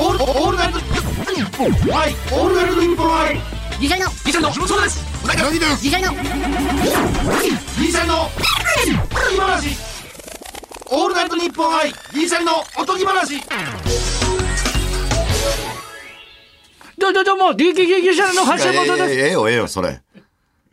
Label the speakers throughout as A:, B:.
A: オールオールナイトニッポンはいオールナイトニッポンはい
B: ギリシャリの
A: ギシャリのそうですうなぎです
B: ギリシャリの
A: ギリシャリの今話オールナイトニッポンはいギリシャリのおとぎ話
C: どうどうどうも、ギギギギシャリの橋本です。
D: ええよ、ええよ、それ。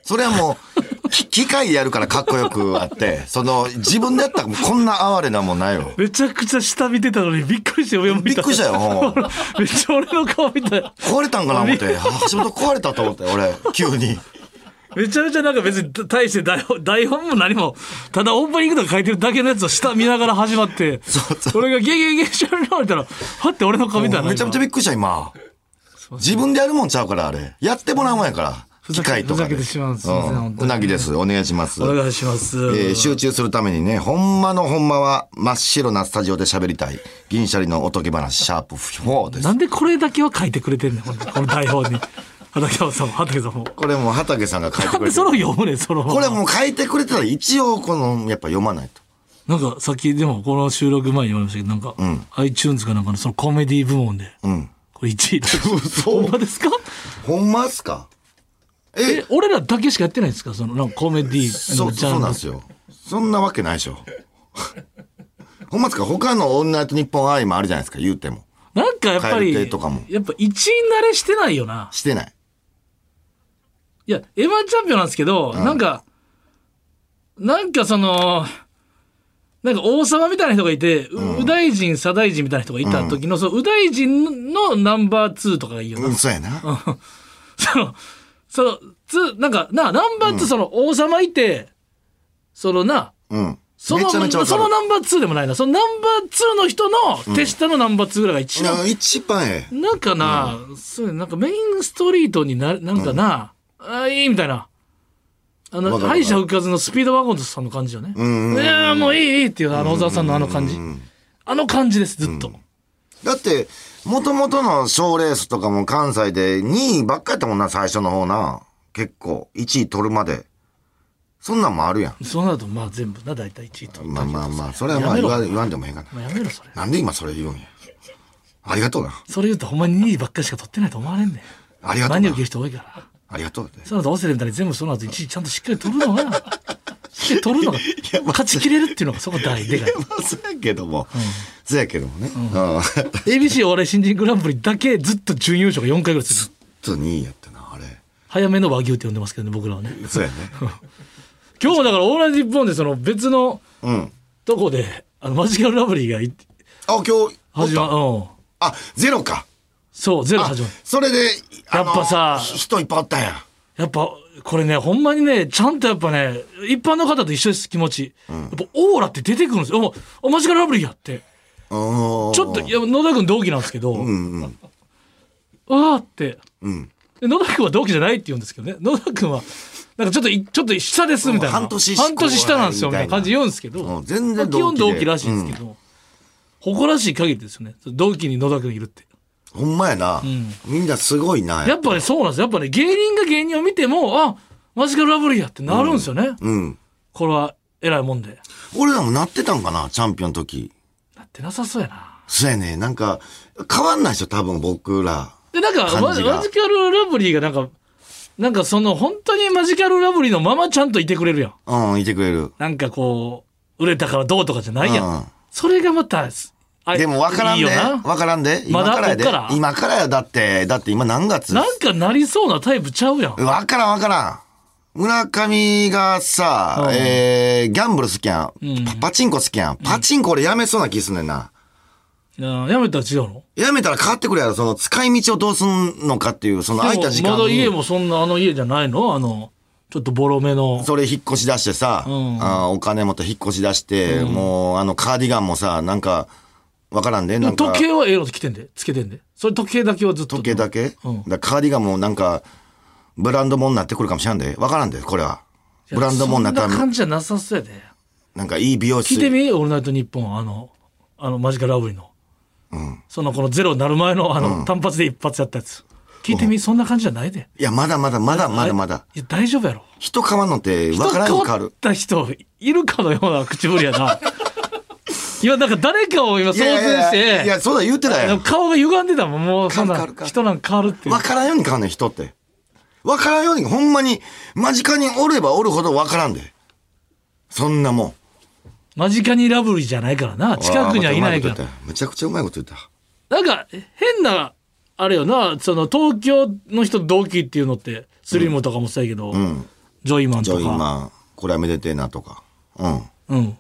D: それはもう、機械でやるからかっこよくあって、その、自分でやったらこんな哀れなもんないよ。
C: めちゃくちゃ下見てたのにびっくりして上も見た。
D: びっくりしたよ、
C: めっちゃ俺の顔見たよ。
D: 壊れたんかな思って。あ橋本壊れたと思って、俺、急に。
C: めちゃめちゃなんか別に大して台本台本も何も、ただオープニングとか書いてるだけのやつを下見ながら始まって、俺がゲゲゲシャリの見たら、はって俺の顔見たら
D: めちゃめちゃびっくりした、今。自分でやるもんちゃうから、あれ。やってもらうもんやから。機械とかで。
C: ふざけてしまう
D: なぎです。お願いします。
C: お願いします。
D: えー集中するためにね、ほんまのほんまは真っ白なスタジオで喋りたい。銀シャリのおとぎ話、シャープ4です
C: な。んでこれだけは書いてくれてんねん、ほんとこの台本に。畠山さんも、畠さんも。
D: これもう畑さんが書いてくれて
C: それ。読むねん、その。
D: これもう書いてくれてたら一応この、やっぱ読まないと。
C: なんかさっきでもこの収録前に言われましたけど、なんか、iTunes かなんかのそのコメディ部門で、
D: うん。
C: これ1位。ほんまですか？
D: ほんまっすか？
C: え
D: え、、
C: 俺らだけしかやってないんですか？そのなんかコメディ
D: そう、
C: のジャンル。
D: そうなんですよ。そんなわけないでしょ。ほんまっすか？他のオールナイトニッポン i もあるじゃないですか、言うても。
C: なんかやっぱり、
D: 蛙亭とかも
C: やっぱ1位慣れしてないよな。
D: してない。
C: いや、エヴァンチャンピオンなんですけど、なんか、なんかその、なんか王様みたいな人がいて、う右大臣、左大臣みたいな人がいた時の、その右大臣のナンバー2とかがいいよな。
D: うん、そうやな。
C: その、その、つ、なんか、な、ナンバー2、その王様いて、そのな、
D: うん。
C: その、
D: めちゃめちゃわかる
C: そのナンバー2でもないな。そのナンバー2の人の手下のナンバー2ぐらいが一番
D: いや一番ええ。
C: なんかな、そうなんかメインストリートにな、なんかな、あいいみたいな。あの、
D: わかる
C: 敗者復活のスピードワゴンズさんの感じよね。
D: んうんうん
C: いやもういいいいっていうあの小沢さんのあの感じ。あの感じです、ずっと。
D: だって、もともとの賞レースとかも関西で2位ばっかやったもんな、最初の方な。結構。1位取るまで。そんなんもあるやん。
C: そうなると、まあ全部な、大体1位と。
D: まあまあまあ、それはまあ言わ言わんでもええかな。
C: まあやめろ、それ。
D: なんで今それ言うんや？ありがとうな。
C: それ言うとほんまに2位ばっかりしか取ってないと思われんねん。
D: ありがとうな
C: 何を受ける人多いから。
D: ありがとう。
C: その後、オセレみたいに全部その後1位ちゃんとしっかり取るのが、取るのが、勝ちきれるっていうのがそこ大でかい。
D: まあ、そうやけども。そうやけどもね。うん。ずっ
C: ABC お笑い新人グランプリだけずっと準優勝が4回ぐらいする。
D: と2位やったな、あれ。
C: 早めの和牛って呼んでますけどね、僕らはね。
D: そうやね。
C: 今日もだから、オーライ日本でその別の
D: うん。
C: とこで、あの、マジカルラブリーがい
D: あ、今日、
C: 始ま、うん。
D: あ、ゼロか。
C: そう、ゼロ
D: あ
C: 始まる。
D: それで、
C: やっぱさ
D: ひ人いっぱいおったんや。
C: やっぱ、これね、ほんまにね、ちゃんとやっぱね、一般の方と一緒です、気持ち。やっぱ、オーラって出てくるんですよ。お、おマジカルラブリーやって。
D: うん。
C: ちょっと、いや、野田君同期なんですけど、
D: うんうん。
C: わーって。
D: うん。
C: で野田君は同期じゃないって言うんですけどね。野田君は、なんかちょっとい、ちょっと下ですみたいな。
D: 半年
C: 半年下なんですよ、みたいな感じで言うんですけど。
D: うん全然
C: 基本
D: 同期
C: らしいんですけど。誇らしい限りですよね。同期に野田君いるって。
D: ほんまやな。みんなすごいな。
C: やっぱね、そうなんですよ。やっぱね、芸人が芸人を見ても、あ、マジカルラブリーやってなるんですよね。
D: うん。
C: これは、偉いもんで。
D: 俺らもなってたんかな、チャンピオンの時。
C: なってなさそうやな。
D: そうやね。なんか、変わんないでしょ、多分僕ら。
C: で、なんか、ママジカルラブリーがなんか、なんかその、本当にマジカルラブリーのままちゃんといてくれるやん。
D: うん、いてくれる。
C: なんかこう、売れたからどうとかじゃないやん。
D: うん
C: それがまた、あ
D: でも分からんで。
C: いいよな。
D: 分からんで。
C: まだ
D: 今からやで
C: こっから？
D: 今からや。だって、だって今何月？
C: なんかなりそうなタイプちゃうやん。
D: 分からん分からん。村上がさ、
C: うん
D: えー、ギャンブル好きやん,、
C: ん
D: パ。パチンコ好きやん。パチンコ俺やめそうな気すんねんな。
C: いややめたら違うの？
D: やめたら変わってくるやろ。その使い道をどうすんのかっていう、その空いた時間
C: まだ家もそんなあの家じゃないの？あの、ちょっとボロめの。
D: それ引っ越し出してさ、
C: うん
D: あーお金持って引っ越し出して、もうあのカーディガンもさ、なんか、わからんで、なんか。
C: 時計はええのつけてんで？つけてんで？それ時計だけはずっと。
D: 時計だけ、
C: うん
D: だカーディガンもなんか、ブランドもんになってくるかもしれんで。わからんで、これは。ブランドもんになった
C: そんな
D: ら、
C: 感じじゃなさそうやで。
D: なんかいい美容室。
C: 聞いてみ？オールナイトニッポン、あの、あの、マジカルラブリーの。その、このゼロになる前の、あの、単発で一発やったやつ。聞いてみ、そんな感じじゃないで。
D: いや、まだまだ、まだまだまだ。
C: いや、大丈夫やろ。
D: 人変わんのって、わからん変わる
C: 人変わっ。た人いるかのような口ぶりやな。今なんか誰かを今想
D: いやい
C: 像して
D: やいや、いや、そうだ言ってたやん。
C: 顔が歪んでたもんもうそんな人なんか変わるっていう
D: わからんように変わんねん、人って。わからんように、ほんまに、間近におればおるほどわからんで。そんなもん。
C: 間近にラブリーじゃないからな近くにはいないから
D: めちゃくちゃうまいこと言った。
C: なんか変なあれよなその東京の人同期っていうのってスリムとかもそうやけど、
D: うん。
C: ジョイマン
D: じゃあ
C: とか
D: 今、これはめでてえなとか。うん。
C: うん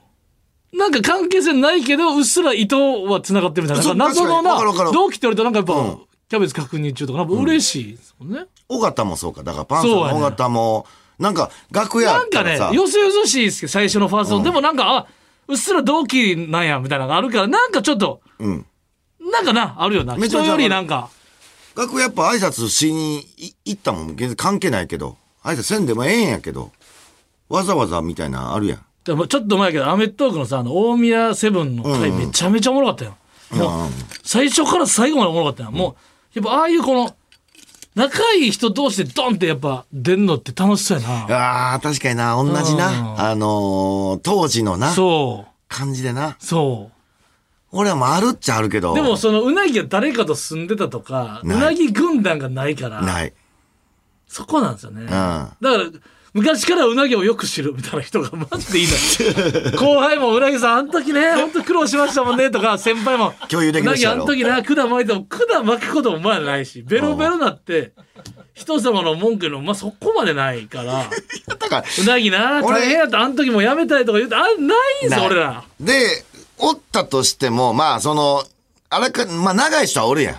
C: なんか関係性ないけどうっすら糸は繋がってるみたいななんか謎のな同期って言われたらなんかやっぱ、
D: うん
C: キャベツ確認中とかなんか嬉しいですもんね、
D: 尾形もそうか。だからパンサーの尾形も、なんか、楽屋
C: なんかねよそよそしいですけど最初のファースト、でもなんかあうっすら同期なんやみたいなのがあるからなんかちょっと
D: うん。
C: なんかなあるよな人よりなんか
D: 楽屋やっぱ挨拶しにい行ったもん。全然関係ないけど。挨拶せんでもええんやけど。わざわざみたいなあるやん。
C: でもちょっと前やけど、アメトークのさ、あの、大宮セブンの回めちゃめちゃおもろかったよ。もう、最初から最後までおもろかったよ。もう、やっぱああいうこの、仲いい人同士でドンってやっぱ出んのって楽しそうやな。
D: ああ、確かにな、同じ
C: うん
D: な。あのー当時のな、
C: そう。
D: 感じでな。
C: そ
D: 俺はもうあるっちゃあるけど。
C: う。でもそのうなぎが誰かと住んでたとか、う
D: な
C: ぎ軍団がないから、
D: ない。
C: そこなんですよね。
D: ん
C: だから、昔からうなぎをよく知るみたいな人がマジでいいの。後輩もうなぎさん、あの時ね、本当苦労しましたもんねとか、先輩も。
D: 共有できる
C: うなぎあの時な、管巻いても、管巻くこともまだないし、ベロベロなって、人様の文句の、まあ、そこまでないから、
D: だから、
C: うなぎな、
D: 俺
C: 大変やった、あの時もやめたいとか言うて、あ、ないんす
D: ない
C: よ、俺ら。
D: で、おったとしても、まあ、その、あらか、まあ、長い人はおるやん。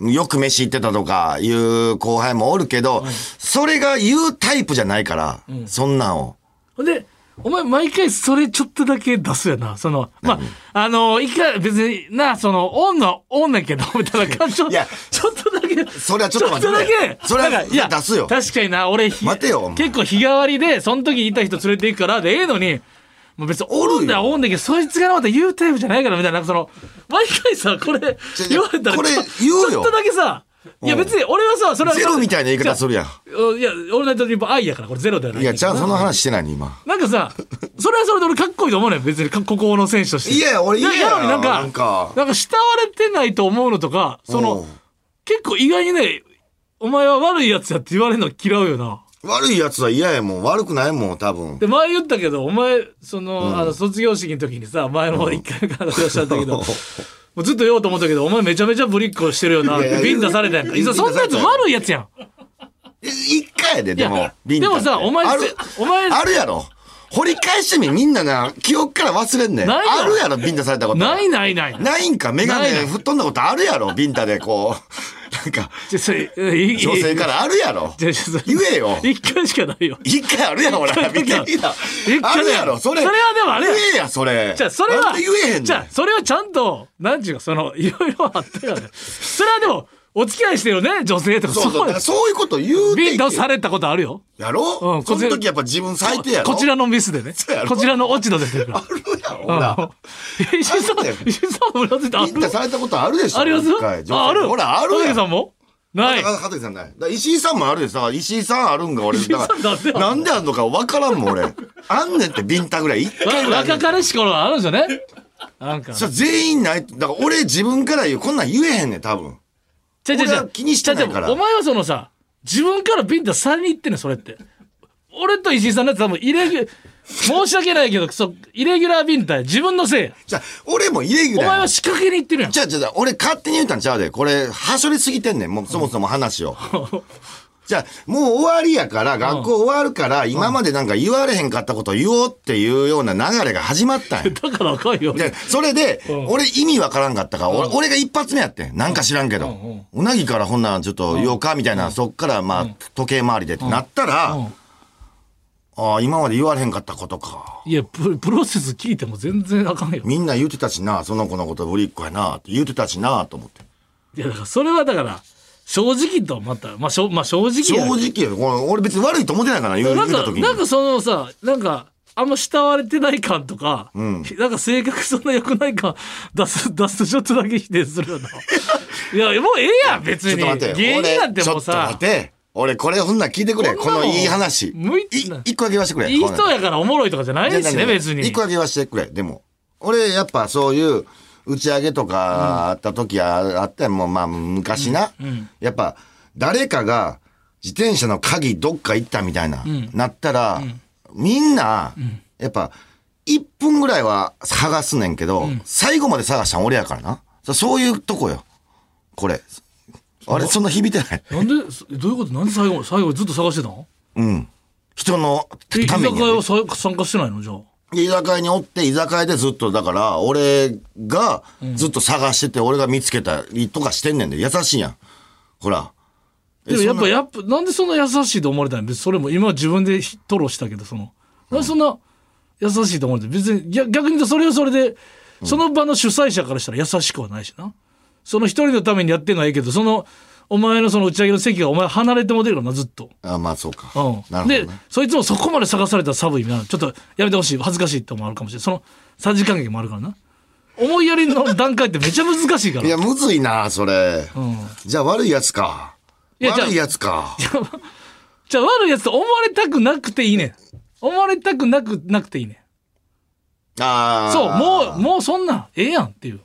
D: よく飯行ってたとかいう後輩もおるけど、それが言うタイプじゃないから、そんなんを。
C: ほんで、お前毎回それちょっとだけ出すやな。その、まあ、あの、一回別にな、その、おんの、おんねんけど、みたいな 感じ。
D: いや
C: ちょっとだけ。
D: それはちょっと待って
C: ちょっとだけ。
D: それは
C: いや、
D: 出すよ
C: 確かにな、俺、ひ
D: 待てよ
C: 結構日替わりで、その時いた人連れて行くから、で、ええのに、もう別におるんだよ、おんねんけど、そいつがなまた言うタイプじゃないから、みたいな、なんかその、毎回さ、これ、言われたら、
D: これ
C: ちょ
D: 言うよ
C: ちょっとだけさ、いや別に俺はさ、それは。
D: ゼロみたいな言い方するやん。
C: ん。いや、俺のと愛やから、これゼロではない
D: いや、じゃあその話してないね、今。
C: なんかさ、それはそれで俺かっこいいと思うねん別にか、ここの選手として。
D: いやいや俺
C: いや
D: 嫌や
C: やのになんか、
D: なんか
C: なんか慕われてないと思うのとか、そ
D: うん
C: の、結構意外にね、お前は悪いやつやって言われるの嫌うよな。
D: 悪い奴は嫌やもん。悪くないもん、多分。
C: で、前言ったけど、お前、その、あの、卒業式の時にさ、前の方一回かなんかおっしゃったけど、もうずっと言おうと思ったけど、お前めちゃめちゃぶりっ子してるよな。ビンタされたやんか。いや、そんなやつ悪いやつやん。
D: い一回やで、でも。ビンタ
C: でもさお前
D: ある
C: お前
D: あるやろ。掘り返してみ、みんなな、記憶から忘れんねん。
C: ないよ
D: あるやろ、ビンタされたこと。
C: ないないない。
D: ないんか、メガネ
C: ないない
D: 吹っ飛んだことあるやろ、ビンタでこう。なんか、女性からあるやろ。言えよ。
C: 一回しかないよ。
D: 一回あるやろ、俺。ビンタビンタ
C: 一回
D: あるやろ、それ。
C: それはでもあれや
D: 言えや、それ。
C: じゃあそれは
D: 言えへん。
C: じゃあそれはちゃんとなんちゅうかそのいろいろあったよねそれはでもお付き合いしてるね女性とか。
D: そうそう、だからそういうこと言うて
C: ビンタされたことあるよ。
D: やろ？
C: うんこ
D: その時やっぱ自分最低やろ？
C: こちらのミスでね。こちらの落ち度出てるから。
D: あるやろ、ほら。
C: 石井さん石井さんもうなぜてある
D: ビンタされたことあるでしょ
C: ありますあある。
D: ほら、あるやん。
C: さんも？ない。
D: あ羽鳥さんない。だ石井さんもあるでさ、石井さんあるんが俺、
C: 石井さん
D: だから
C: なんであんの
D: か分からんもん俺。あんねんってビンタぐらい。一回ぐらい
C: 若かりし頃はあるんですよね。なんか。
D: 全員ない。だから俺自分から言う、こんなん言えへんねん、多分。
C: ちゃちゃちゃ
D: 俺は気にしてないから。
C: お前はそのさ自分からビンタされに行ってんねんそれって。俺と石井さんのやつ多分イレギュ申し訳ないけどそうイレギュラービンタや。自分のせいや。
D: じゃあ俺もイレギュ
C: お
D: ラーや。ん。
C: 前は仕掛けに行ってるやん。
D: じゃあじゃあ俺勝手に言うたんちゃうで。これ、はしょりすぎてんねん、もうそもそも話を。じゃあ、もう終わりやから、学校終わるから、今までなんか言われへんかったこと言おうっていうような流れが始まったんや。
C: だからあかんよ
D: で、それで、
C: ん
D: 俺意味わからんかったから、俺俺が一発目やってん。なんか知らんけど。うなぎからほんならちょっと言おうかみたいな、そっからまあ、時計回りでってなったら、
C: うん
D: ああ、今まで言われへんかったことか。
C: いやププロセス聞いても全然あかんよ
D: みんな言ってたしな、その子のことぶりっ子やな、って言ってたしな、と思って。
C: いやだからそれはだから正直とまたまあしょ、まあ、正直
D: 正
C: や
D: 直よ、これ俺別に悪いと思ってないからな、言う
C: なん
D: た時に。
C: かなんかそのさなんかあんま慕われてない感とか、
D: ん
C: なんか性格そんな良くない感出す出すとちょっとだけ否定するよな いやもうええやん別に
D: ちょっと待って。
C: 芸人なんてもう
D: 俺ちょっと
C: さ
D: 待って。俺、これほんなら聞いてくれ。こ
C: こんなの
D: のいい話。
C: 向い
D: い一個だけ言わしてくれ。
C: いい人やからおもろいとかじゃないですしね別に
D: 一個だけ言わしてくれ。でも、俺、やっぱそういう打ち上げとかあった時はあったよもうまあ昔な。やっぱ誰かが自転車の鍵どっか行ったみたいな、なったら、みんな、やっぱ1分ぐらいは探すねんけど、最後まで探したん俺やからな。そそういうとこよ。これ。あれ、そんな？響いてない。
C: なんで？そどういうこと？なんで最後最後ずっと探してたの？
D: うん。人のためにやね、
C: 酒屋はさ参加してないの？じゃあ
D: 居酒屋におって、居酒屋でずっと、だから、俺がずっと探してて、俺が見つけたりとかしてんねんで、優しいやん。ほら。え
C: でもやっぱやっぱなんでそんな優しいと思われたんや別にそれも今自分で吐露したけどその。なんでそんな優しいと思われて別に逆逆に言うとそれはそれでその場の主催者からしたら優しくはないしな。その一人のためにやってんのはいいけどそのお前のその打ち上げの席がお前離れても出るからなずっと。
D: あ、まあそうか。
C: うん、で
D: なるほどね。
C: そいつもそこまで探されたら寒いみたいなちょっとやめてほしい恥ずかしいって思あるかもしれないその3時間劇もあるからな思いやりの段階ってめちゃ難しいから
D: いや、むずいな、それ。
C: うん、
D: じゃあ悪いやつか。
C: いやじゃあ
D: 悪いやつか。
C: じゃあ悪いやつと思われたくなくていいねん思われたくなくなくていいねん
D: ああ。
C: そうもうもうそんなんええやんっていう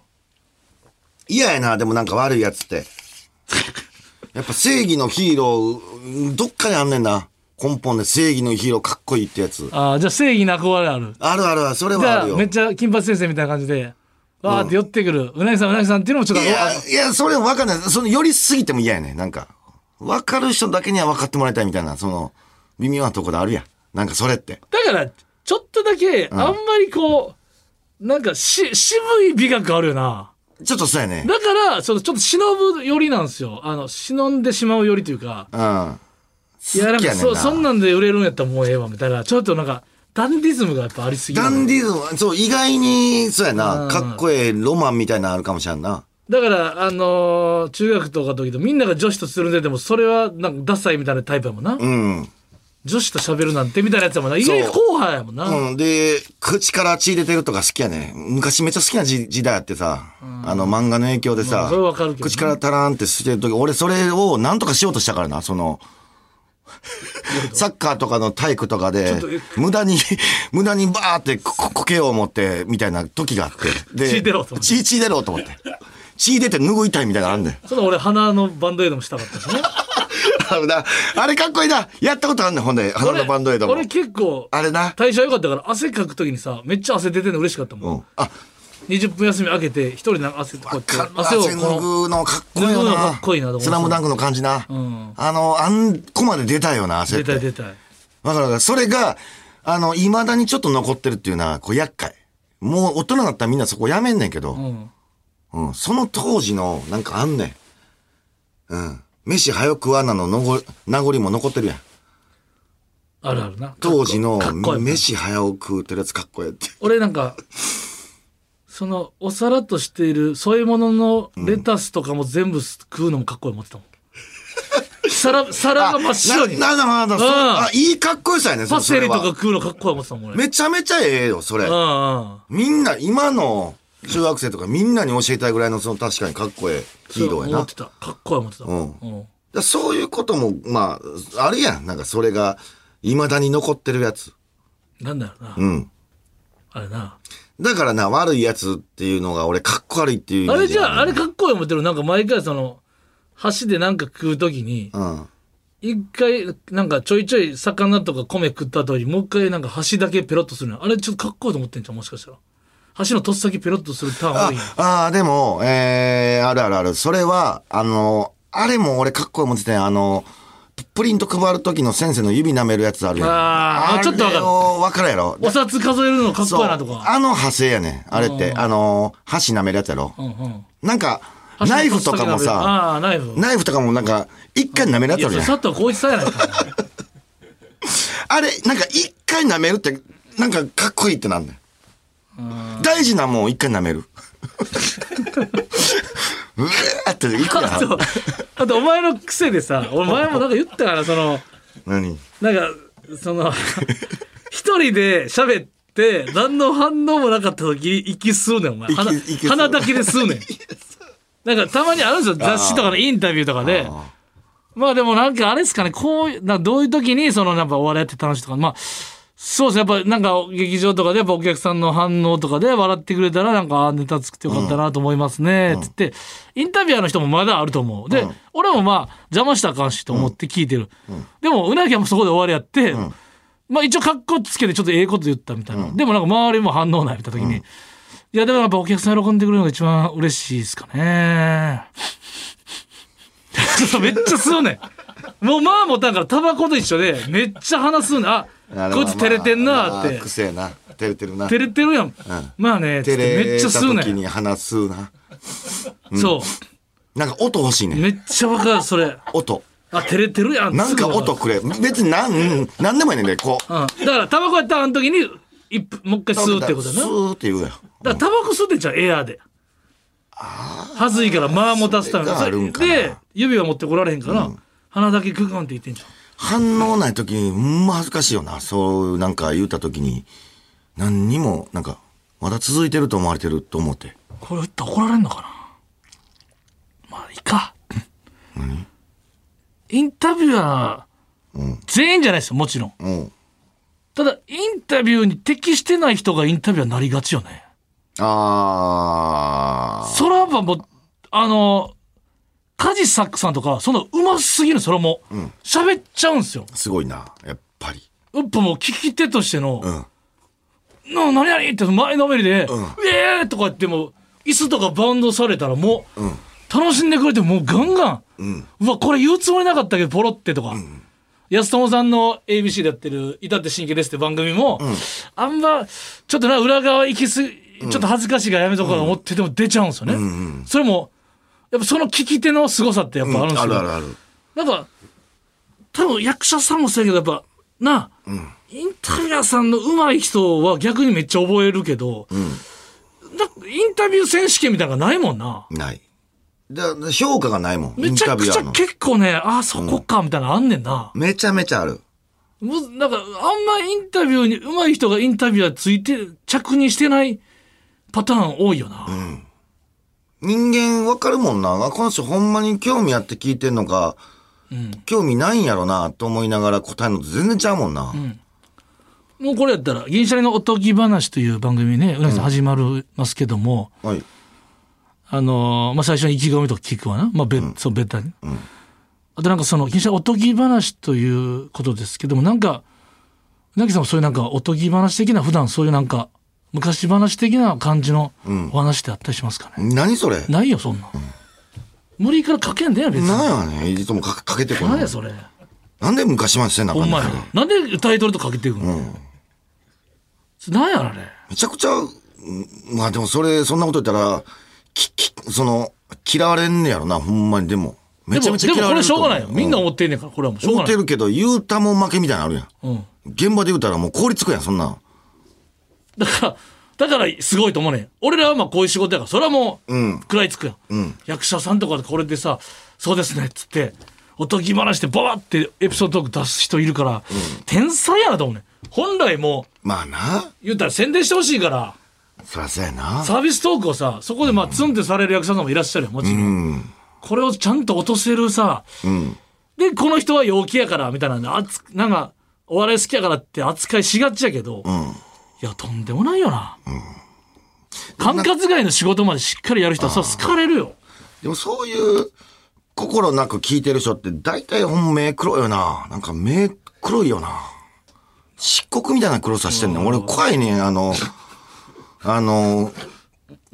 D: 嫌やな、でもなんか悪いやつって。やっぱ正義のヒーロー、どっかにあんねんな。根本で正義のヒーローかっこいいってやつ。
C: ああじゃあ正義な憧れある
D: あるあるある、それ
C: じ
D: はあるよ。
C: めっちゃ金八先生みたいな感じでわーって寄ってくる、うなぎさんうなぎさんっていうのもちょっと
D: いや
C: あ、
D: いや、それわかんない。その、寄りすぎても嫌やねなんか。わかる人だけには分かってもらいたいみたいな、その、微妙なとこであるやん。なんかそれって。
C: だからちょっとだけあんまりこう、なんかし渋い美学あるよな
D: ちょっとそうやね。
C: だからそのちょっと忍ぶ寄りなんですよあの忍んでしまう寄りというか
D: うん。
C: いやなんかそそんなんで売れるんやったらもうええわみたいなちょっとなんかダンディズムがやっぱありすぎる
D: ダンディズム、そう、意外に、そうや
C: う
D: な。
C: ん
D: かっこええロマンみたいなのあるかもしれんな。
C: だからあのー中学とかの時とみんなが女子とつるんでてもそれはなんかダサいみたいなタイプやもんな、
D: うん。
C: 女子と喋るなんてみたいなやつやもんな意外に後輩やもんな、
D: うん。で、口から血出てるとか好きやね。昔めっちゃ好きな時時代あってさ、あの漫画の影響で
C: ま
D: さ
C: あそれかるけどね
D: 口からタラーンってしてる時、俺それをなんとかしようとしたからな、その、サッカーとかの体育とかで無駄に、無駄にバーってこここけよう思って、みたいな時があって。で
C: 血出ろと思って
D: 血、血出ろうと思って。血出て拭いたいみたいなのあんねん。
C: その俺鼻のバンドエイドもしたかったしね
D: ああれかっこいいな。やったことあんねん、ほんで、鼻のバンドエイドも
C: 俺。結構
D: あれな。
C: 代謝良かったから汗かく時にさめっちゃ汗出てんの嬉しかったもん、
D: うん。あ、
C: 20分休み明けて一人でな汗こうやって
D: か
C: 汗をこの
D: ぐのかっこいいよ
C: 脱ぐのか
D: な。
C: っこいいなと
D: スラムダンクの感じな。
C: ん
D: あの、あんこまで出たよな、汗って。
C: 出たい出たい
D: わかるわかる。それが、あの、未だにちょっと残ってるっていうのは、こう、厄介。もう大人になったらみんなそこやめんねんけど、
C: うん
D: うん、その当時の、なんかあんねん。うん。飯早く食わなののご名残も残ってるやん。
C: あるあるな。
D: 当時の
C: かっこいい
D: 飯早く食うてるやつかっこええって。
C: 俺なんかそのお皿としている添え物のレタスとかも全部食うのもかっこいい思ってたもん、皿 皿が真っ白に。
D: な、な、な、な、そう。
C: うん。
D: あ、いいかっこよさやね、そ
C: パセリとか
D: それは
C: 食うのかっこいい思ってたもん俺。
D: めちゃめちゃええよ、それ。
C: うんうん。
D: みんな、今の中学生とかみんなに教えたいぐらいの、その確かにかっこええヒーローやな。
C: 思ってたかっこいい思ってた、
D: うん
C: うん
D: だそういうことも、まあ、あるやん。なんかそれが、未だに残ってるやつ。
C: なんだろうな、
D: うん。
C: あれな
D: だからな、悪いやつっていうのが俺、かっこ悪いっていう
C: あれじゃああれかっこいい思ってるなんか毎回その箸でなんか食う時に
D: うん。
C: 一回なんかちょいちょい魚とか米食った後にもう一回なんか箸だけペロッとするのあれちょっとかっこいいと思ってんじゃんもしかしたら箸のとっさきペロッとするターン多
D: あ
C: い
D: あー、でも、えー、あるあるある。それは、あの、あれも俺かっこいい思ってたよあの、プリント配る時の先生の指舐めるやつあるやん。
C: あーちょっとわかる
D: あれをわかるやろ。
C: お札数えるのかっこいいなとか
D: あの派生やねんあれって。あの、箸舐めるやつやろ。
C: うんうん
D: なんか、ナイフとかもさ、
C: ああナイフ
D: ナイフとかもなんか、一回舐めるやつあるやん。
C: 佐藤浩市さんやないか
D: あれ、なんか一回舐めるって、なんかかっこいいってなんねん。大事なもん一回舐める。うわーっていくや
C: あと
D: ん。
C: あとお前の癖でさお前もなんか言ったからその
D: 何？
C: なんかその一人で喋って何の反応もなかった時息吸うねんお前。鼻
D: 息息吸う。
C: 鼻だけで吸うねん。なんかたまにあるんですよ雑誌とかのインタビューとかで。
D: あ
C: まあでもなんかあれですかねこういうなどういう時にそのやっぱお笑いやって楽しいとか。まあそうですね。やっぱなんか劇場とかでやっぱお客さんの反応とかで笑ってくれたらなんかネタ作ってよかったなと思いますね。つってインタビュアーの人もまだあると思う。で、俺もまあ邪魔したらあかんしと思って聞いてる、でもうなぎはもうそこで終わりやって、まあ一応カッコつけてちょっとええこと言ったみたいな、でもなんか周りも反応ないみたいな時に、いやでもやっぱお客さん喜んでくれるのが一番嬉しいですかね。めっちゃ吸うねんもうまあもうだからタバコと一緒でめっちゃ話すねんあこいつ照れてんなって。
D: くせえな。照れてるな。
C: 照れてるやん、まあねめっちゃ吸うねん。
D: 時に話すな。
C: そう。
D: なんか音欲しいね。
C: めっちゃわかるそれ。
D: 音。
C: あ照れてるやん。
D: なんか音くれ。別になん、うん。なんでもいいねんで、こう。
C: うん、だからタバコやったらあの時に一分もう一回吸うってことだな。
D: ス
C: だか
D: ーって言うやん。
C: らタバコ吸ってんじゃんエアーで。はずいから間持たすた
D: んかな。
C: で指は持ってこられへんから、鼻だけクグンって言ってんじゃん
D: 反応ない時に、うんま恥ずかしいよな。そう、なんか言った時に、何にも、なんか、まだ続いてると思われてると思って。
C: これ言ったら怒られんのかな？まあいいかインタビュアー、全員じゃないですよもちろん
D: うん。
C: ただインタビューに適してない人がインタビュアーになりがちよね
D: あー。
C: それはやっぱもうあのカジサックさんとかそのうますぎるそれはもう喋、っちゃうんですよ。
D: すごいな、やっぱり。
C: やっぱもう聞き手としての
D: うん。
C: 「な何々?」って前のめりで「ええー!」とか言っても椅子とかバウンドされたらもう、楽しんでくれてもうガンガン、うわこれ言うつもりなかったけどポロってとか、安友さんの ABC でやってる「至って真剣です」って番組も、あんまちょっとな裏側行きすぎちょっと恥ずかしいからやめとこうと思ってても出ちゃうんですよね、それもやっぱその聞き手の凄さってやっぱあるんですよ、
D: あるあるある。なん
C: か多分役者さんもそうやけどやっぱなあ、インタビュアーさんの上手い人は逆にめっちゃ覚えるけど、なんかインタビュー選手権みたいなのがないもんな。
D: ない。だ評価がないもん。
C: めちゃくちゃ。結構ね、ああ、そこか、みたいなのあんねんな。
D: めちゃめちゃある。
C: もうなんか、あんまインタビューに上手い人がインタビュアーついて、着任してないパターン多いよな。
D: 人間わかるもんな。あこの人ほんまに興味あって聞いてんのか、興味ないんやろなと思いながら答えるのと全然ちゃうもんな。
C: もうこれやったら、銀シャリのおとぎ話という番組ね、うなぎさん始まりますけども、
D: はい。
C: あのーまあ、最初に意気込みとか聞くわな。まあ、べ、そう、ベタに。あとなんかその、銀シャリおとぎ話ということですけども、なんか、うなぎさんもそういうなんか、おとぎ話的な、普段そういうなんか、昔話的な感じのお話ってあったりしますかね。
D: 何それ？
C: ないよ、そんなん。無理から書けんだよ、別に。
D: なんやねん。いつもかかけてこない
C: 何や、。それ。
D: なんで昔までしてんなあか
C: ほんまや
D: んねんそれ。
C: なんでタイトルとかけていくの、なんやあれ。
D: めちゃくちゃ、うんまあでもそれ、そんなこと言ったら、き、き、その、嫌われんねやろな、ほんまに。でも。めちゃめちゃ
C: でも、でもこ
D: 嫌われると思
C: れしょうがないよ。みんな思ってんねんから、これはもうしょう
D: 思
C: がない。
D: ってるけど、言うたもん負けみたいなのあるやん。
C: うん。
D: 現場で言うたらもう凍りつくやん、そんなん。
C: だから、だからすごいと思うねん。俺らはまあこういう仕事やから、それはもう、
D: うん
C: 食らいつくやん。役者さんとかでこれでさ、そうですね、っつって、おとぎ話でババってエピソードトーク出す人いるから、天才やなと思うねん。本来もう、
D: まあな。
C: 言ったら宣伝してほしいから、
D: そりゃそうやな。
C: サービストークをさ、そこでまあツンってされる役者さんもいらっしゃるよ、もちろん。
D: うん。
C: これをちゃんと落とせるさ、
D: うん。
C: で、この人は陽気やから、みたいななんか、お笑い好きやからって扱いしがちやけど、いや、とんでもないよな。管轄外の仕事までしっかりやる人は、それ好かれるよ。
D: でもそういう、心なく聞いてる人って、大体ほんま目黒いよな。なんか目黒いよな。漆黒みたいな黒さしてんねん。俺怖いねん、あの、あの、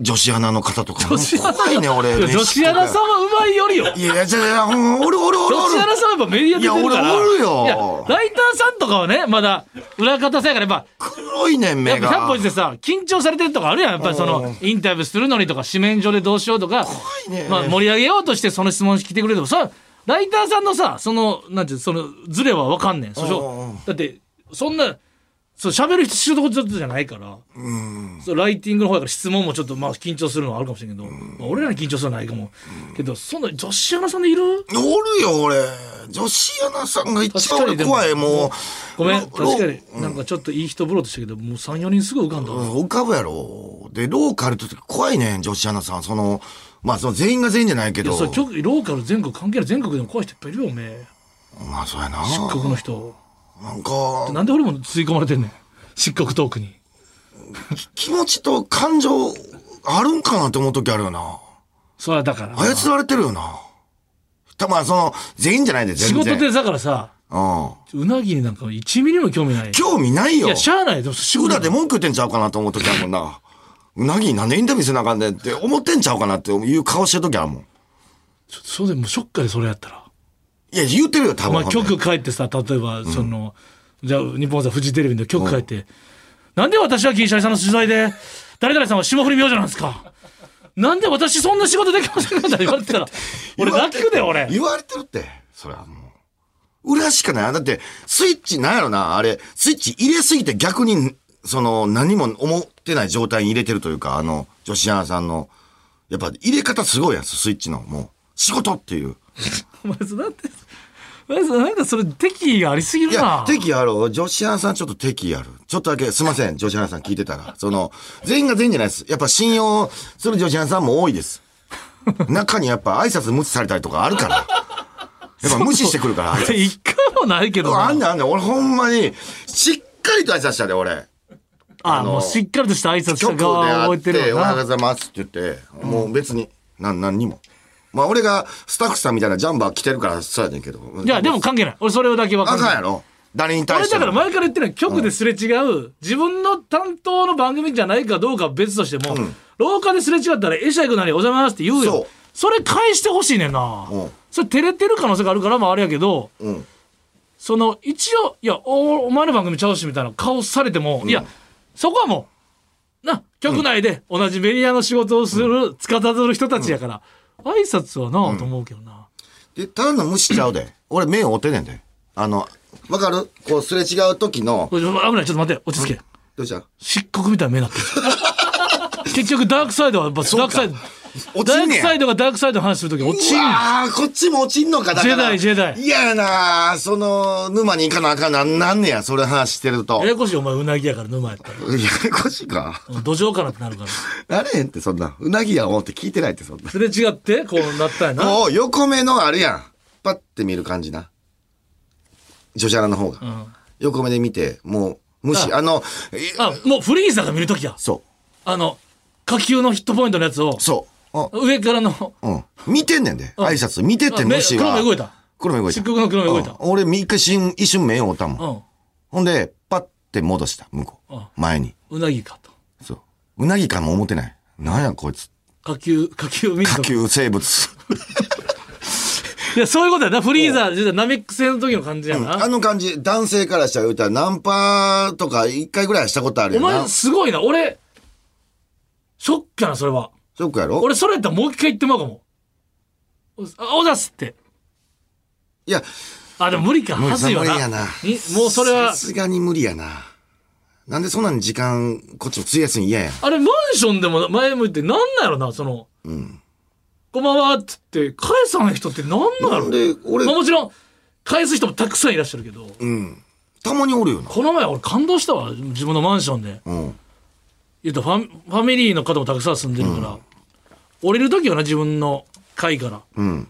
D: 女子アナの方とか。怖いねん、俺。
C: いや女子アナさんはうまいよりよ。
D: いやじゃあいや、ほんま俺、俺、俺、
C: 女子アナさんはやっぱメディア出てるから。
D: いや俺おるよ
C: ライターさんとかはね、まだ、裏方さやから、やっぱ、
D: 黒いねん、目
C: やっぱ100歩
D: が。
C: してさ、緊張されてるとかあるやん。やっぱりその、インタビューするのにとか、紙面上でどうしようとか、
D: いね
C: まあ盛り上げようとしてその質問来てくれても、さ、ライターさんのさ、その、なんていう、その、ズレはわかんねん。そだって、そんな、そう、喋る仕事じゃないから、そうライティングの方やから質問もちょっとまあ緊張するのはあるかもしれんけど、まあ俺らに緊張するのはないかも。けど、そんな女子アナさんでいる？
D: おるよ、俺。女子アナさんが一番俺怖い、もう。
C: ごめん、
D: ろ
C: 確かに、なんかちょっといい人ぶろうとしたけど、もう3、4人すぐ浮かんだ
D: 浮かぶやろ。で、ローカルとって怖いねん、女子アナさん。その、まあ、その全員が全員じゃないけど。
C: そう局ローカル全国関係ない全国でも怖い人いっぱいいるよおめえ
D: まあ、そうやな。
C: 四国の人
D: なんか、
C: なんで俺も吸い込まれてんねん。漆黒トークに。
D: 気持ちと感情あるんかなって思う時あるよな。
C: それはだから。
D: 操られてるよな。たまあ、その、全員じゃないで、
C: 仕
D: 全然。
C: 事でだからさ、
D: うん。
C: うなぎになんか1ミリも興味ない。
D: 興味ないよ。
C: いや、しゃあない。でも仕事
D: 裏で文句言ってんちゃうかなと思う時あるもんな。うなぎになんでインタビューせなあかんねんって思ってんちゃうかなっていう顔してる時あるもん。
C: そうでもうショックでそれやったら。
D: いや、言うてるよ、多分。
C: まあ曲書いてさ、例えば、その、じゃあ、日本さんフジテレビの曲書いて、なんで私は銀シャリさんの取材で、誰々さんは霜降り明星なんですか？なんで私そんな仕事できませんか？って言われてたら、俺泣くで、俺。
D: 言われてるって。それはもう。裏しかない。だって、スイッチなんやろな、あれ、スイッチ入れすぎて逆に、その、何も思ってない状態に入れてるというか、あの、女子アナさんの、やっぱ入れ方すごいやん、スイッチの。もう、仕事っていう。
C: お前それだって、なんかそれ敵意がありすぎるな
D: いや、。敵ある。女子アナさんちょっと敵ある。ちょっとだけ、すいません、女子アナさん聞いてたら。その、全員が全員じゃないです。やっぱ信用する女子アナさんも多いです。中にやっぱ挨拶無視されたりとかあるから。やっぱ無視してくるから、
C: 一回もないけどな
D: あんねんあんねん。俺ほんまに、しっかりと挨拶したで、俺。
C: あ、
D: の
C: しっかりとした挨拶した側
D: 会
C: 覚え
D: ってて、おはよう。ございますって言って、もう別に、なん、何にも。まあ俺がスタッフさんみたいなジャンバー着てるからそうやねんけど。
C: いや、でも関係ない。俺それだけ分か
D: あ
C: る。
D: かんやろ。誰に対
C: 俺
D: しても。
C: だから前から言ってない局ですれ違う、自分の担当の番組じゃないかどうかは別としても、廊下ですれ違ったら「会釈なりおはようございます」って言うよ
D: そう。
C: それ返してほしいねんな、
D: うん。
C: それ照れてる可能性があるからまああれやけど、
D: うん。
C: その一応「いやおお前の番組ちゃうし」みたいな顔されても、いやそこはもうな局内で同じメディアの仕事をする、つかたどる人たちやから、挨拶はなと思うけどな、
D: で、ただの無視ちゃうで。俺目を追ってんねんで。あの、わかる？こうすれ違う時の、
C: 危ない。ちょっと待って。落ち着け、
D: どうした？
C: 漆黒みたいな目になってる結局ダークサイドはやっぱダークサイドダークサイドがダークサイドの話するとき落ちん
D: ああ、こっちも落ちんのか、だから。
C: ジェダイジェダイ
D: 嫌やなその、沼に行かなあかんなんなんねや、それ話してると。
C: ややこしいお前うなぎやから沼やったら
D: ややこしいか。
C: 土壌かなってなるから
D: なれへんって、そんな。うなぎや思って聞いてないって、そんな。
C: すれ違ってこうなったんやな
D: もう、横目のあるやん。パッて見る感じな。女子アナの方が。
C: ん
D: 横目で見て、もう、無視。あの、え
C: あもうフリーザが見るときや
D: そ
C: あの下級のヒットポイントのやつを
D: う。そう。あ
C: 上からの
D: うん。見てんねんで。挨拶見てって
C: あ目
D: 無視は。
C: 黒目動いた
D: 黒目動いた。
C: 漆黒の黒目動いた
D: うん俺、一回瞬一瞬目を追ったもん。
C: うん
D: ほんで、パッて戻した、向こう
C: うん。
D: 前に。
C: うなぎかと
D: そう。うなぎかも思ってない。なんやこいつ。
C: 下級下級民族
D: 下級生物。
C: いやそういうことやなフリーザ実はナメック星の時の感じやな、
D: あの感じ、男性からしたら言うたらナンパとか一回ぐらいはしたことある
C: お
D: よな。
C: 前すごいな俺ショックやなそれは。
D: ショックやろ？
C: 俺それやったらもう一回言ってまうかも。あおだすって。
D: いや、
C: あでも無理か。はずいわな。
D: 無理やな。
C: にもうそれは。
D: さすがに無理やな。なんでそんなに時間、こっちも費やすん嫌や。ん。
C: あれマンションでも前も言ってなんなんやろなその「こんばんは」っつって返さない人ってなんなんやろ
D: なんで、俺
C: まあ、、もちろん返す人もたくさんいらっしゃるけど、
D: うん。たまにおるよな。
C: この前俺感動したわ自分のマンションで。
D: うん。
C: 言うとファミファミリーの方もたくさん住んでるから、降りる時はな自分の階から
D: うん。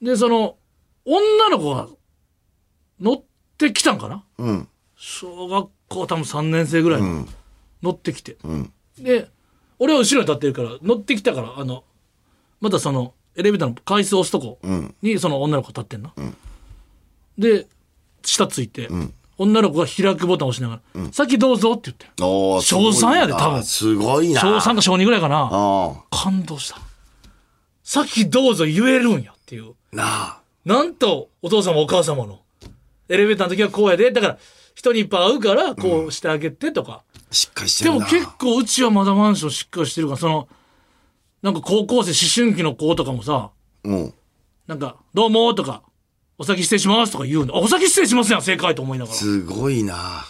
C: でその女の子が乗ってきたんかな？
D: うん。
C: 小学校多分3年生ぐらいの、
D: うん。
C: 乗ってきて
D: うん。
C: で俺は後ろに立ってるから乗ってきたからあのまたそのエレベーターの階数を押すとこ
D: うん。
C: にその女の子が立ってんな、で下ついて、女の子が開くボタンを押しながら「先どうぞ」って言って
D: おー
C: 小3やで多分
D: すごいな。
C: 小3か小2ぐらいかな
D: あ
C: 感動した先どうぞ言えるんやっていう
D: あ。なあ。
C: なんとお父様お母様のエレベーターの時はこうやでだから人にいっぱい会うからこうしてあげてとか、
D: しっかりして
C: でも。結構うちはまだマンションしっかりしてるからそのなんか高校生思春期の子とかもさ
D: うん。
C: なんか「どうも」とか「お先失礼します」とか言うんだあお先失礼しますやん正解と思いながら
D: すごいな。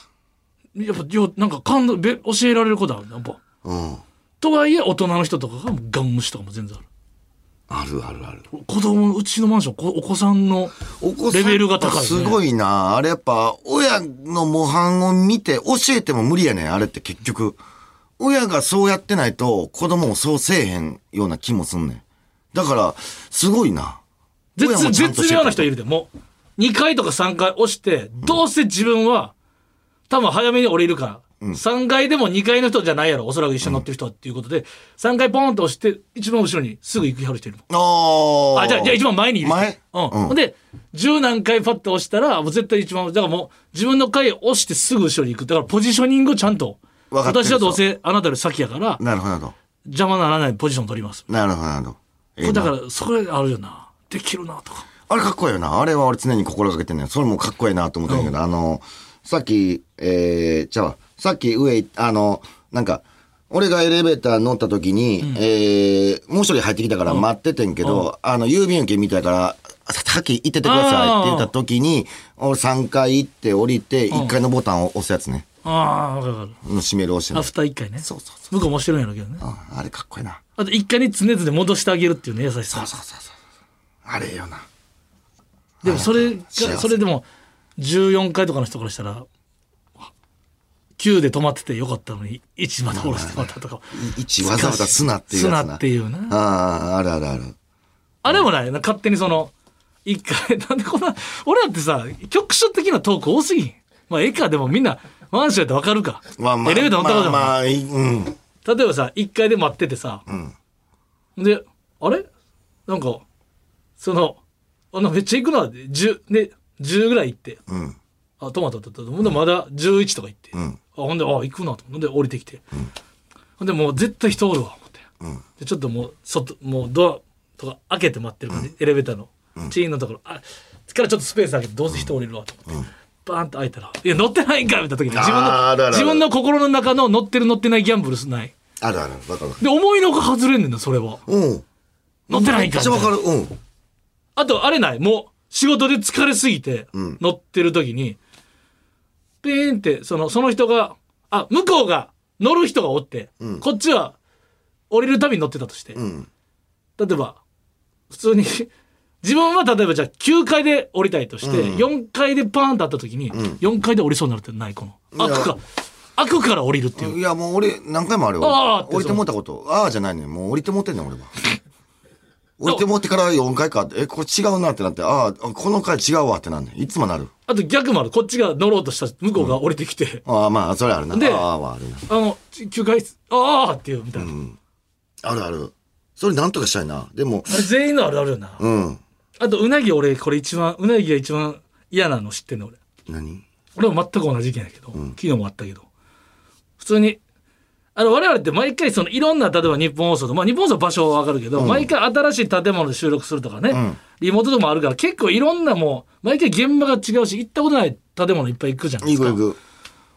C: やっぱよなんか感動べ教えられることあるやっぱ
D: うん。
C: とはいえ大人の人とかがガン無視とかも全然ある
D: あるあるある。
C: 子供うちのマンションこお子さんのレベルが高いね
D: すごいな。あれやっぱ、親の模範を見て教えても無理やねん、あれって結局。親がそうやってないと子供もそうせえへんような気もすんねん。だから、すごいな。
C: 絶絶妙な人いるでもう2回とか3回押して、どうせ自分は、多分早めに降りるから、3階でも2階の人じゃないやろ、おそらく一緒に乗ってる人はっていうことで、3階ポンと押して、一番後ろにすぐ行くはる人いるもん。
D: おー
C: あ、じゃあ、じゃあ一番前にいる人。
D: 前？
C: うん。
D: うん
C: で、10何回パッと押したら、もう絶対一番、だからもう、自分の回押してすぐ後ろに行く。だからポジショニングをちゃんと、私はどうせあなたより先やから、
D: なるほど
C: 邪魔ならないポジション取ります。
D: ど。なるほどなるほど。え
C: だから、それあるよな。できるな、とか。
D: あれかっこいいよな。あれは俺常に心がけてんねん。それもかっこいいなと思ったんだけど、あの、さっき、えー、じゃあ、さっき上、あの、なんか、俺がエレベーター乗った時に、えー、もう一人入ってきたから待っててんけど、あの、郵便受けみたいから、先行っててくださいって言った時に、俺3回行って降りて、1階のボタンを押すやつね。
C: ああ、わかるわかる。
D: 閉める押してね
C: アフター1回ね。
D: そうそう
C: 向こうもしてるんやろうけどね。
D: うんあれかっこいいな。
C: あと1回に常々戻してあげるっていうね、優しさ。
D: そうそうそう。あれよな。
C: でもそれがそれでも14回とかの人からしたら9で止まっててよかったのに1まで下ろしてまたとか。
D: 一わざわざすなっていうやつな。
C: すなっていうな。
D: ああ、あるあるある。
C: あれもないな。勝手にその一回 なんでこんな俺だってさ局所的なトーク多すぎん。まあええか。でもみんなマンションやってわかるか、
D: まあまあ、
C: エレベーター乗ったことも
D: まあまうん。
C: 例えばさ1階で待っててさ、であれ？なんかそのあのめっちゃ行くな。って10で10ぐらい行って。
D: うん。
C: あトマトだったほんでまだ11とか行って、
D: ん。
C: あほんであ行くなとほんで降りてきて、ほんでもう絶対人おるわ思って、でちょっともう外もうドアとか開けて待ってるからね、エレベーターの、チーンのところ。あからちょっとスペース開けてどうせ人降りるわと思って、バーンと開いたら「いや乗ってないんか」みたいな時に自分の
D: あーあるあるある。
C: 自分の心の中の乗ってる乗ってないギャンブルすない。
D: あるある。わかる。
C: で思いのが外れんねんなそれは。
D: うん。
C: 乗ってないんか
D: めっちゃわかる。うん。
C: あと、あれない？もう、仕事で疲れすぎて、
D: ん
C: 乗ってる時に、ピーンって、その、その人が、あ、向こうが、乗る人がおって、
D: ん
C: こっちは、降りるたびに乗ってたとして、
D: うん。
C: 例えば、普通に、自分は例えばじゃあ9階で降りたいとして、4階でパーンとあった時に、4階で降りそうになるってない？この。
D: いや
C: 開くか、開くから降りるっていう。
D: いや、もう俺、何回もあるよ。降りてもったこと。ああじゃないねんもう降りてもってんねん、俺は。降りてもってから4回か。え、これ違うなってなって、ああ、この回違うわってなんねん。いつもなる。
C: あと逆もある。こっちが乗ろうとした向こうが降りてきて、
D: ああ、まあ、それあるな。
C: で
D: ああ、はあるな。
C: あの、9階、ああっていうみたいな。
D: あるある。それなんとかしたいな。でも、
C: あれ全員のあるあるよな。
D: うん。
C: あと、うなぎ俺、これ一番、うなぎが一番嫌なの知ってんの俺。
D: 何？
C: 俺も全く同じ意見やけど、昨日もあったけど。普通に、あの、我々って毎回そのいろんな、例えば日本放送と、まあ日本放送場所はわかるけど、毎回新しい建物で収録するとかね、
D: ん。
C: リモートとかもあるから、結構いろんなもう、毎回現場が違うし、行ったことない建物いっぱい行くじゃないですか。
D: 行く行く。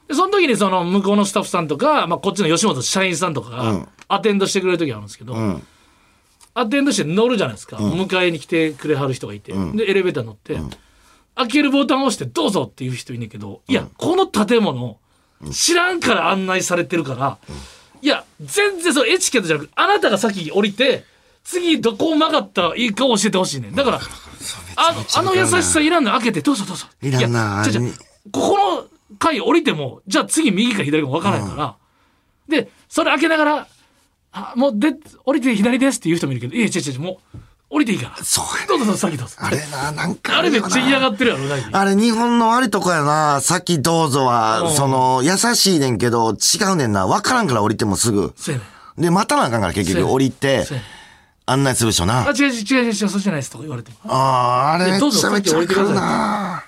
C: で、その時にその向こうのスタッフさんとか、まあこっちの吉本社員さんとかが
D: うん、
C: アテンドしてくれる時あるんですけど、
D: うん。
C: アテンドして乗るじゃないですか、迎えに来てくれはる人がいて、でエレベーター乗って、開けるボタンを押して「どうぞ」っていう人いんねんけど、いやこの建物知らんから案内されてるから、いや全然そうエチケットじゃなくあなたが先降りて次どこを曲がったらいいか教えてほしいねん。だから あのあの優しさいらんの開けて「どうぞどうぞ」
D: いらんな
C: ここの階降りてもじゃあ次右か左か分からないから、でそれ開けながらあもうで降りて左ですって言う人もいるけどいや違う違うもう降りていいから
D: そうやね
C: どうぞどうぞ先どうぞ
D: あれな、なんか
C: あれめっちゃ嫌が
D: っ
C: ってるやろうなぎ
D: あれ日本の悪いとこやな。さっきどうぞ
C: う
D: は、
C: ん
D: その、優しいねんけど、違うねんな。わからんから降りてもすぐ。
C: そうやねん
D: で、待たなあかんから結局降りて案内する人な。
C: あ違う違う違う違うそうじゃないですとか言われても
D: ああ、あれめちゃめちゃわかるな。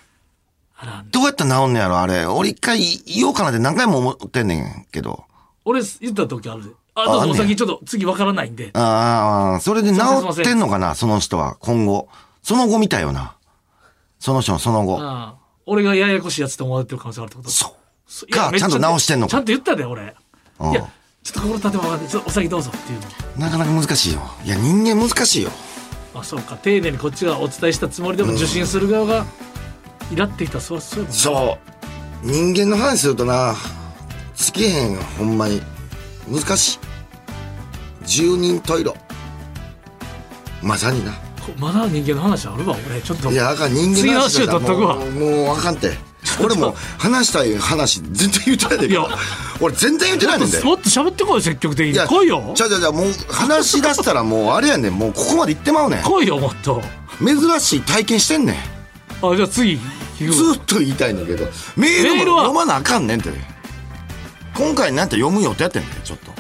C: あら
D: どうやったら治んねやろ、あれ。俺一回言おうかなって何回も思ってんねんけど。
C: 俺言った時あるであどうぞお先ちょっと次分からないんで
D: ああ、それで治ってんのかな、その人は、今後。その後見たよな。その人のその後。
C: ああ俺がややこしいやつと思われてる可能性があるってこと？
D: そう。かちゃんと直してんのか
C: ちゃんと言ったで俺
D: うん
C: いやちょっとこの建物分かんないお先どうぞっていうの
D: なかなか難しいよ。いや、人間難しいよ。
C: あそうか丁寧にこっちがお伝えしたつもりでも受信する側がイラってきたらそりゃそう
D: そう。人間の話するとな、つけへんよ、ほんまに。難しい。十人十色。まさにな。
C: こまだ人間の話あるわ俺ちょっと
D: いや、あかん、人間
C: 次の
D: 話だもう、もうあかんて。俺も話したい話全然言ってないで
C: いや
D: 俺全然言ってないねんで。
C: もっと喋ってこいよ積極的に来いよ
D: じゃあじゃあじゃあもう話し出したらもうあれやねん。もうここまで行ってまうねん。
C: 来いよもっと
D: 珍しい体験してんねん。
C: あじゃあ次
D: ずっと言いたいんだけどメールも読まなあかんねんって今回なんて読む予定やってんねんちょっと。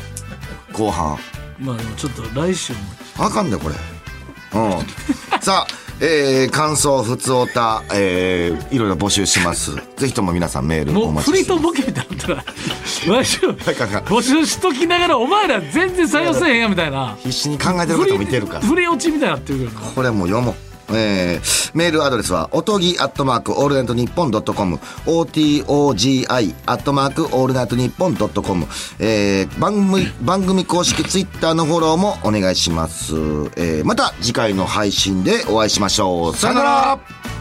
D: 後半。
C: まあでもちょっと来週も。
D: あかんねこれ。うん。さあえー、感想ふつおた、えー、いろいろ募集します。ぜひとも皆さんメールお待ちしてます。
C: トボケみたいになったら来週募集しときながらお前ら全然採用せえへんやみたいな。
D: 必死に考えてること見てるから。
C: フリ落ちみたいになってるけどな。
D: これもう読もう。えー、メールアドレスは、おとぎアットマークオールナイトニッポンドットコム、OTOGI アットマークオールナイトニッポンドットコム、えー、番組、番組公式ツイッターのフォローもお願いします。えー、また次回の配信でお会いしましょう。さよなら